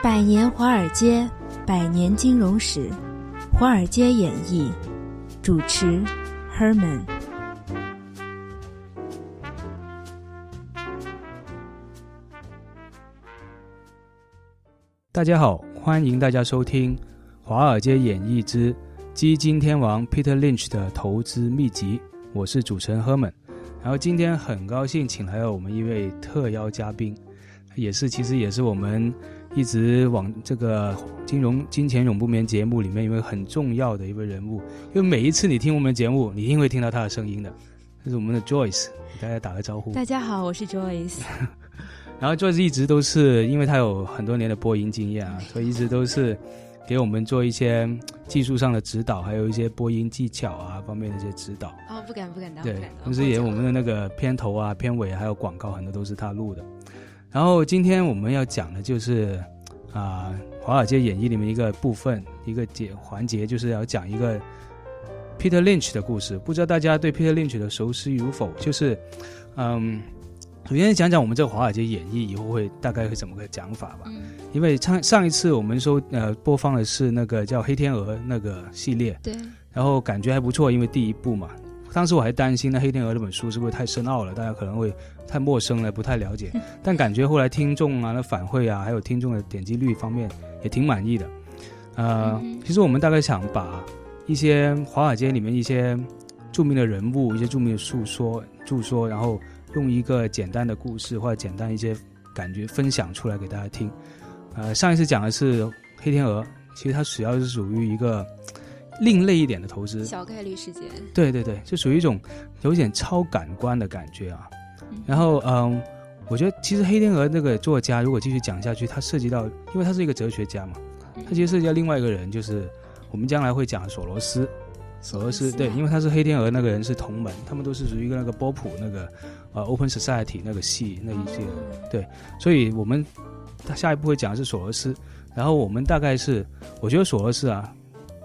百年华尔街，百年金融史，华尔街演绎，主持 Herman。大家好，欢迎大家收听《华尔街演绎之基金天王 Peter Lynch 的投资秘籍》，我是主持人 Herman。然后今天很高兴请来了我们一位特邀嘉宾，也是其实也是我们一直往这个金融金钱永不眠节目里面一位很重要的一位人物。因为每一次你听我们节目，你一定会听到他的声音的，这是我们的 Joyce，给大家打个招呼。大家好，我是 Joyce。然后 Joyce 一直都是，因为他有很多年的播音经验啊，所以一直都是给我们做一些技术上的指导，还有一些播音技巧啊方面的一些指导。哦，不敢不敢当，对，同时也我们的那个片头啊、片尾还有广告，很多都是他录的。然后今天我们要讲的就是啊，《华尔街演义》里面一个部分，一个节环节，就是要讲一个 Peter Lynch 的故事。不知道大家对 Peter Lynch 的熟悉与否？就是嗯。首先讲讲我们这个华尔街演义以后会大概会怎么个讲法吧，因为上上一次我们说呃播放的是那个叫黑天鹅那个系列，对，然后感觉还不错，因为第一部嘛，当时我还担心那黑天鹅这本书是不是太深奥了，大家可能会太陌生了，不太了解，但感觉后来听众啊、那反馈啊，还有听众的点击率方面也挺满意的，呃，其实我们大概想把一些华尔街里面一些著名的人物、一些著名的述说、著说，然后。用一个简单的故事或者简单一些感觉分享出来给大家听。呃，上一次讲的是黑天鹅，其实它主要是属于一个另类一点的投资，小概率事件。对对对，就属于一种有点超感官的感觉啊。然后，嗯，我觉得其实黑天鹅那个作家如果继续讲下去，他涉及到，因为他是一个哲学家嘛，他其实涉及到另外一个人，就是我们将来会讲索罗斯。索罗斯对，因为他是黑天鹅那个人是同门，他们都是属于一个那个波普那个呃 Open Society 那个系那一些对，所以我们他下一步会讲的是索罗斯，然后我们大概是我觉得索罗斯啊，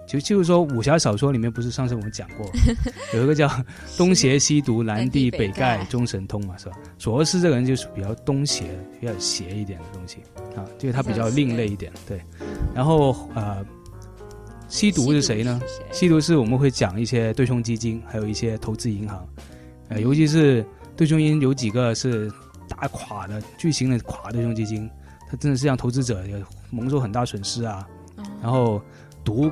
就就是说武侠小说里面不是上次我们讲过 有一个叫东邪西毒南帝北丐中神通嘛是吧？索罗斯这个人就是比较东邪比较邪一点的东西啊，就是他比较另类一点对，然后呃。吸毒是谁呢？吸毒是我们会讲一些对冲基金，还有一些投资银行，呃，尤其是对冲基金有几个是大垮的巨型的垮对冲基金，它真的是让投资者也蒙受很大损失啊。然后毒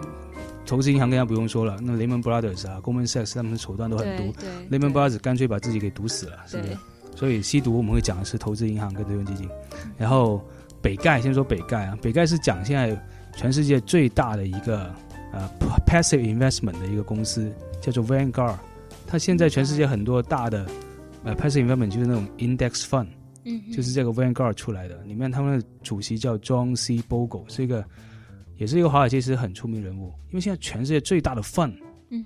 投资银行更加不用说了，那 Lehman Brothers 啊，Goldman Sachs 他们的手段都很毒，Lehman Brothers 干脆把自己给毒死了，是不是？所以吸毒我们会讲的是投资银行跟对冲基金。然后北盖先说北盖啊，北盖是讲现在全世界最大的一个。呃，passive investment 的一个公司叫做 Vanguard，它现在全世界很多大的呃 passive investment 就是那种 index fund，嗯，就是这个 Vanguard 出来的，里面他们的主席叫 John C. Bogle，是一个也是一个华尔街其实很出名人物，因为现在全世界最大的 fund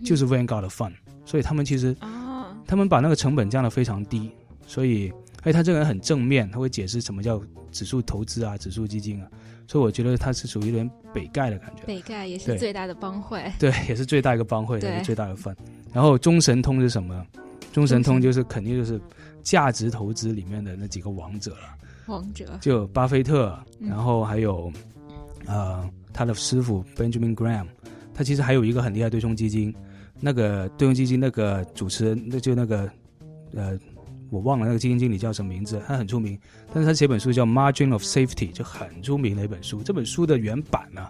就是 Vanguard 的 fund，所以他们其实啊，他们把那个成本降得非常低，所以哎，他这个人很正面，他会解释什么叫指数投资啊，指数基金啊。所以我觉得他是属于有点北丐的感觉。北丐也是最大的帮会。对，也是最大一个帮会，也是最大的份。然后中神通是什么？中神通就是肯定就是价值投资里面的那几个王者了。王者。就巴菲特，然后还有呃他的师傅 Benjamin Graham，他其实还有一个很厉害对冲基金，那个对冲基金那个主持人，那就那个呃。我忘了那个基金经理叫什么名字，他很出名，但是他写本书叫《Margin of Safety》，就很出名的一本书。这本书的原版呢，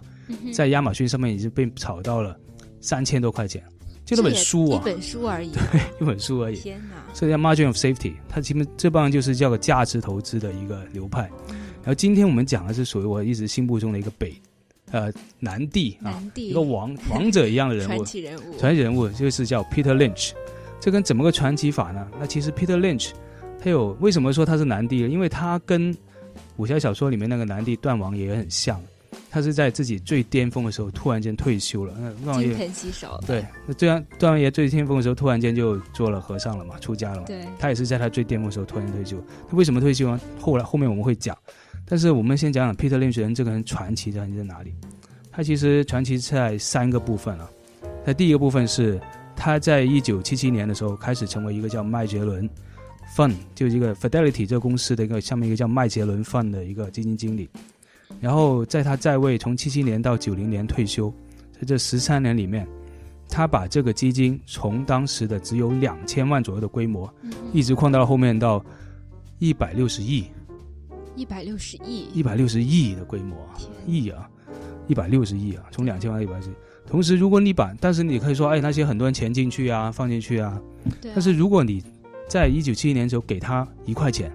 在亚马逊上面已经被炒到了三千多块钱，就那本书啊，一本书而已，对，一本书而已。天哪！所以叫《Margin of Safety》，它基本这帮就是叫个价值投资的一个流派。然后今天我们讲的是属于我一直心目中的一个北，呃，南帝啊，一个王王者一样的人物，传奇人物，传奇人物就是叫 Peter Lynch。这跟怎么个传奇法呢？那其实 Peter Lynch，他有为什么说他是南帝？因为他跟武侠小说里面那个南帝段王爷很像，他是在自己最巅峰的时候突然间退休了。那段王爷。对，那这样段王爷最巅峰的时候突然间就做了和尚了嘛，出家了嘛。对。他也是在他最巅峰的时候突然退休。他为什么退休呢？后来后面我们会讲。但是我们先讲讲 Peter Lynch 人这个人传奇在在哪里？他其实传奇在三个部分啊。那第一个部分是。他在一九七七年的时候开始成为一个叫麦杰伦 Fund，就是一个 Fidelity 这个公司的一个下面一个叫麦杰伦 Fund 的一个基金经理。然后在他在位从七七年到九零年退休，在这十三年里面，他把这个基金从当时的只有两千万左右的规模，一直扩大到后面到一百六十亿，一百六十亿，一百六十亿的规模，亿啊，一百六十亿啊，从两千万到一百十。同时，如果你把，但是你可以说，哎，那些很多人钱进去啊，放进去啊，但是如果你在一九七一年的时候给他一块钱，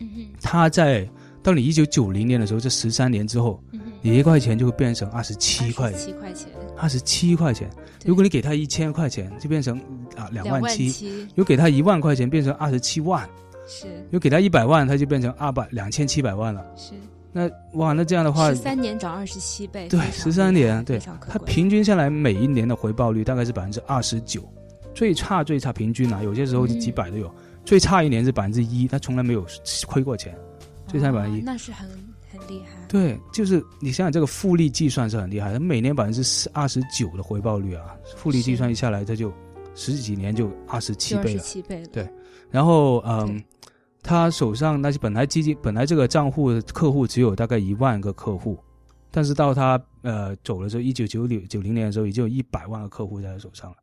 嗯他在到你一九九零年的时候，这十三年之后，你一块钱就会变成二十七块，七块钱，二十七块钱。如果你给他一千块钱，就变成啊两万七。有给他一万块钱，变成二十七万。是。有给他一百万，他就变成二百两千七百万了。是。那哇，那这样的话，十三年涨二十七倍，对，十三年，对，他平均下来每一年的回报率大概是百分之二十九，最差最差平均啊，有些时候是几百都有，最差一年是百分之一，他从来没有亏过钱，最差百分之一，那是很很厉害。对，就是你想想这个复利计算是很厉害，他每年百分之二十九的回报率啊，复利计算一下来，他就十几年就二十七倍了，七倍了，对，然后嗯。他手上那些本来基金本来这个账户客户只有大概一万个客户，但是到他呃走了之后，一九九六九零年的时候，已经有一百万个客户在他手上了，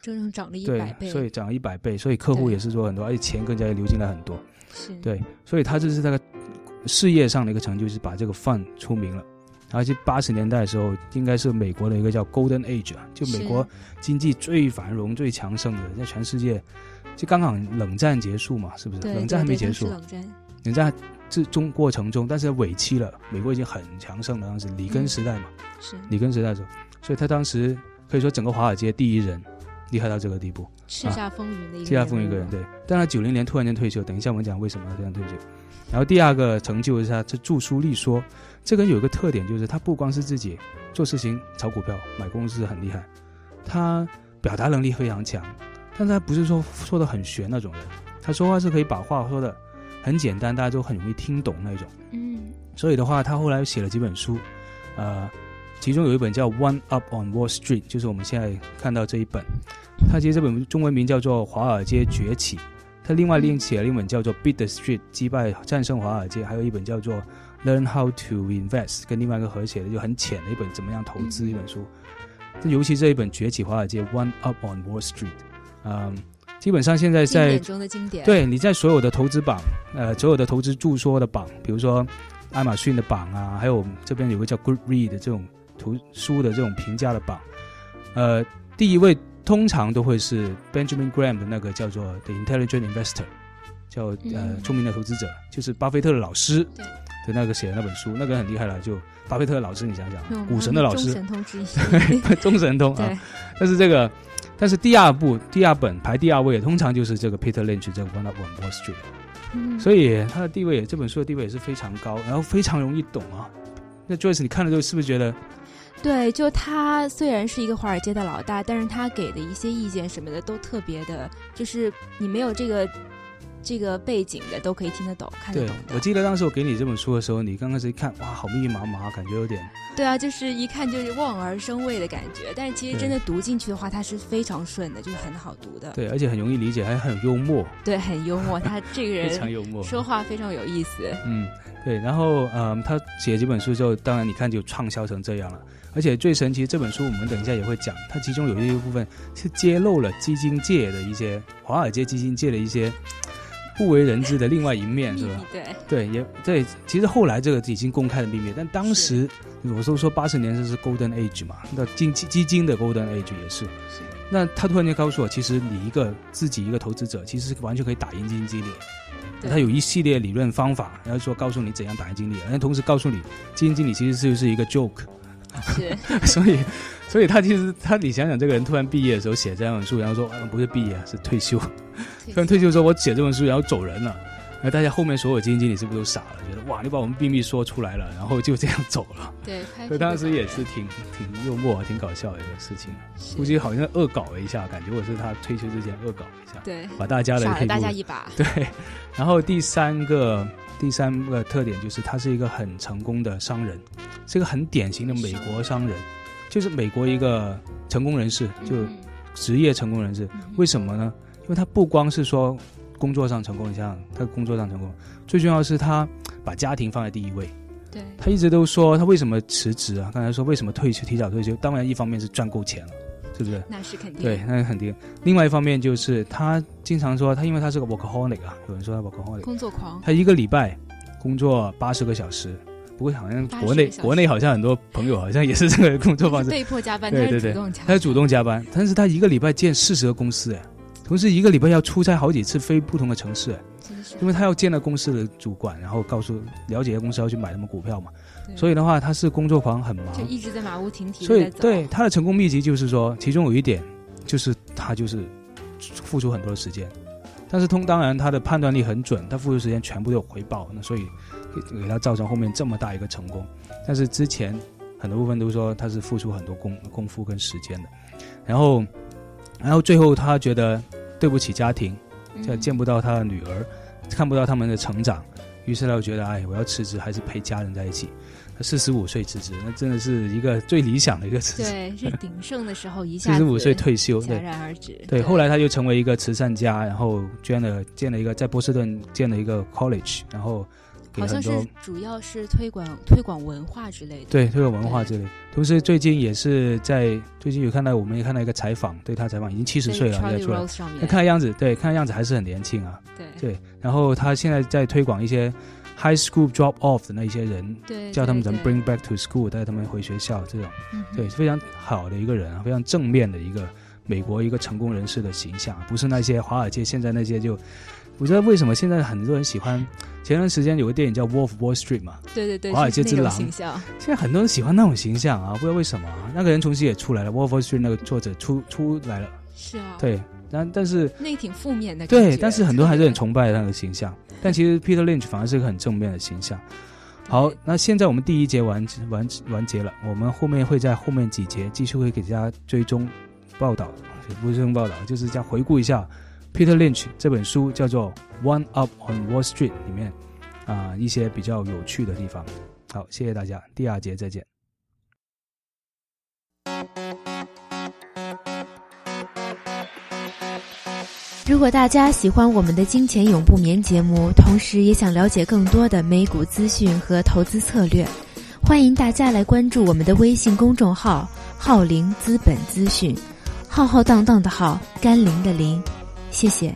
整整涨了一百倍。所以涨了一百倍，所以客户也是说很多，而且钱更加流进来很多。是，对，所以他这是那个事业上的一个成就，是把这个 fund 出名了。而且八十年代的时候，应该是美国的一个叫 Golden Age 啊，就美国经济最繁荣、最强盛的，在全世界。就刚好冷战结束嘛，是不是？冷战还没结束。冷战。冷战这中过程中，但是尾期了，美国已经很强盛了。当时里根时代嘛，是里根时代的时候，所以他当时可以说整个华尔街第一人，厉害到这个地步。叱咤风云的一个。叱咤风云一个人，对。但他九零年突然间退休，等一下我们讲为什么这样退休。然后第二个成就是他这著书立说，这个人有一个特点，就是他不光是自己做事情、炒股票、买公司很厉害，他表达能力非常强。但他不是说说的很玄那种人，他说话是可以把话说的很简单，大家都很容易听懂那种。嗯，所以的话，他后来写了几本书，呃，其中有一本叫《One Up on Wall Street》，就是我们现在看到这一本。他其实这本中文名叫做《华尔街崛起》，他另外另写了一本叫做《Beat the Street》，击败战胜华尔街，还有一本叫做《Learn How to Invest》，跟另外一个合写的就很浅的一本怎么样投资一本书。尤其这一本《崛起华尔街》，《One Up on Wall Street》。嗯，基本上现在在中的经典，对你在所有的投资榜，呃，所有的投资著说的榜，比如说亚马逊的榜啊，还有这边有个叫 Good Read 的这种图书的这种评价的榜，呃，第一位通常都会是 Benjamin Graham 的那个叫做 The Intelligent Investor，叫呃聪明的投资者，就是巴菲特的老师的那个写的那本书，那个很厉害了，就巴菲特的老师，你想想，股神的老师，中神通之一，中神通啊，但是这个。但是第二部、第二本排第二位，通常就是这个 Peter Lynch 这个 One Up on Wall Street，嗯，所以他的地位，这本书的地位也是非常高，然后非常容易懂啊。那 Joyce，你看了之后是不是觉得？对，就他虽然是一个华尔街的老大，但是他给的一些意见什么的都特别的，就是你没有这个。这个背景的都可以听得懂、看得懂。我记得当时我给你这本书的时候，你刚开始一看，哇，好密密麻麻，感觉有点……对啊，就是一看就是望而生畏的感觉。但是其实真的读进去的话，它是非常顺的，就是很好读的。对，而且很容易理解，还很幽默。对，很幽默。他这个人非常幽默，说话非常有意思。嗯，对。然后，嗯，他写这本书之后，当然你看就畅销成这样了。而且最神奇，这本书我们等一下也会讲，它其中有一部分是揭露了基金界的一些华尔街基金界的一些。不为人知的另外一面是吧？对对，也对。其实后来这个已经公开的秘密，但当时我都说八十年这是 Golden Age 嘛，那基基基金的 Golden Age 也是。是。那他突然间告诉我，其实你一个自己一个投资者，其实是完全可以打赢基金经理。他有一系列理论方法，然后说告诉你怎样打赢经理，然后同时告诉你基金经理其实就是一个 joke。是。所以，所以他其实他，你想想，这个人突然毕业的时候写这样本书，然后说不是毕业是退休。突然退休之后，我写这本书，然后走人了。那大家后面所有基金经理是不是都傻了？觉得哇，你把我们秘密说出来了，然后就这样走了。对，所以当时也是挺挺幽默、挺搞笑的一个事情。估计好像恶搞了一下，感觉我是他退休之前恶搞一下，对，把大家的大家一把。对。然后第三个第三个特点就是他是一个很成功的商人，是一个很典型的美国商人，就是美国一个成功人士，就职业成功人士。为什么呢？因为他不光是说工作上成功，你像他工作上成功，最重要的是他把家庭放在第一位。对，他一直都说他为什么辞职啊？刚才说为什么退休提早退休？当然一方面是赚够钱了，是不是？那是肯定。对，那是肯定。另外一方面就是他经常说他因为他是个 workaholic 啊，有人说他 workaholic，工作狂。他一个礼拜工作八十个小时。不过好像国内国内好像很多朋友好像也是这个工作方式，被迫加班，对对对，他是主动加班，但是他一个礼拜见四十个公司哎，同时一个礼拜要出差好几次飞不同的城市哎，因为他要见到公司的主管，然后告诉了解公司要去买什么股票嘛，所以的话他是工作狂很忙，就一直在马不停蹄。所以对他的成功秘籍就是说，其中有一点就是他就是付出很多的时间，但是通当然他的判断力很准，他付出时间全部都有回报，那所以。给他造成后面这么大一个成功，但是之前很多部分都说他是付出很多功功夫跟时间的，然后，然后最后他觉得对不起家庭，就见不到他的女儿，看不到他们的成长，于是他就觉得哎，我要辞职，还是陪家人在一起。他四十五岁辞职，那真的是一个最理想的一个辞职。对，是鼎盛的时候一下四十五岁退休，戛然而止。对，后来他就成为一个慈善家，然后捐了建了一个在波士顿建了一个 college，然后。好像是主要是推广推广文化之类的，对，推广文化之类。同时，最近也是在最近有看到，我们也看到一个采访，对他采访已经七十岁了，在出来。他看样子，对，看样子还是很年轻啊。对对。然后他现在在推广一些 high school drop off 的那些人，对，叫他们怎么 bring back to school，带他们回学校这种，对，非常好的一个人啊，非常正面的一个美国一个成功人士的形象，不是那些华尔街现在那些就。我知道为什么现在很多人喜欢。前段时间有个电影叫《Wolf Wall Street》嘛，对对对，华尔街之狼。形象。现在很多人喜欢那种形象啊，不知道为什么。那个人重新也出来了，《Wolf Wall Street》那个作者出出来了。是啊。对，但但是那挺负面的。对，但是很多人还是很崇拜那个形象。但其实 Peter Lynch 反而是个很正面的形象。好，那现在我们第一节完完完结了，我们后面会在后面几节继续会给大家追踪报道，不是用报道，就是叫回顾一下。Peter Lynch 这本书叫做《One Up on Wall Street》里面啊一些比较有趣的地方。好，谢谢大家，第二节再见。如果大家喜欢我们的《金钱永不眠》节目，同时也想了解更多的美股资讯和投资策略，欢迎大家来关注我们的微信公众号“浩林资本资讯”，浩浩荡荡的浩，甘霖的霖。谢谢。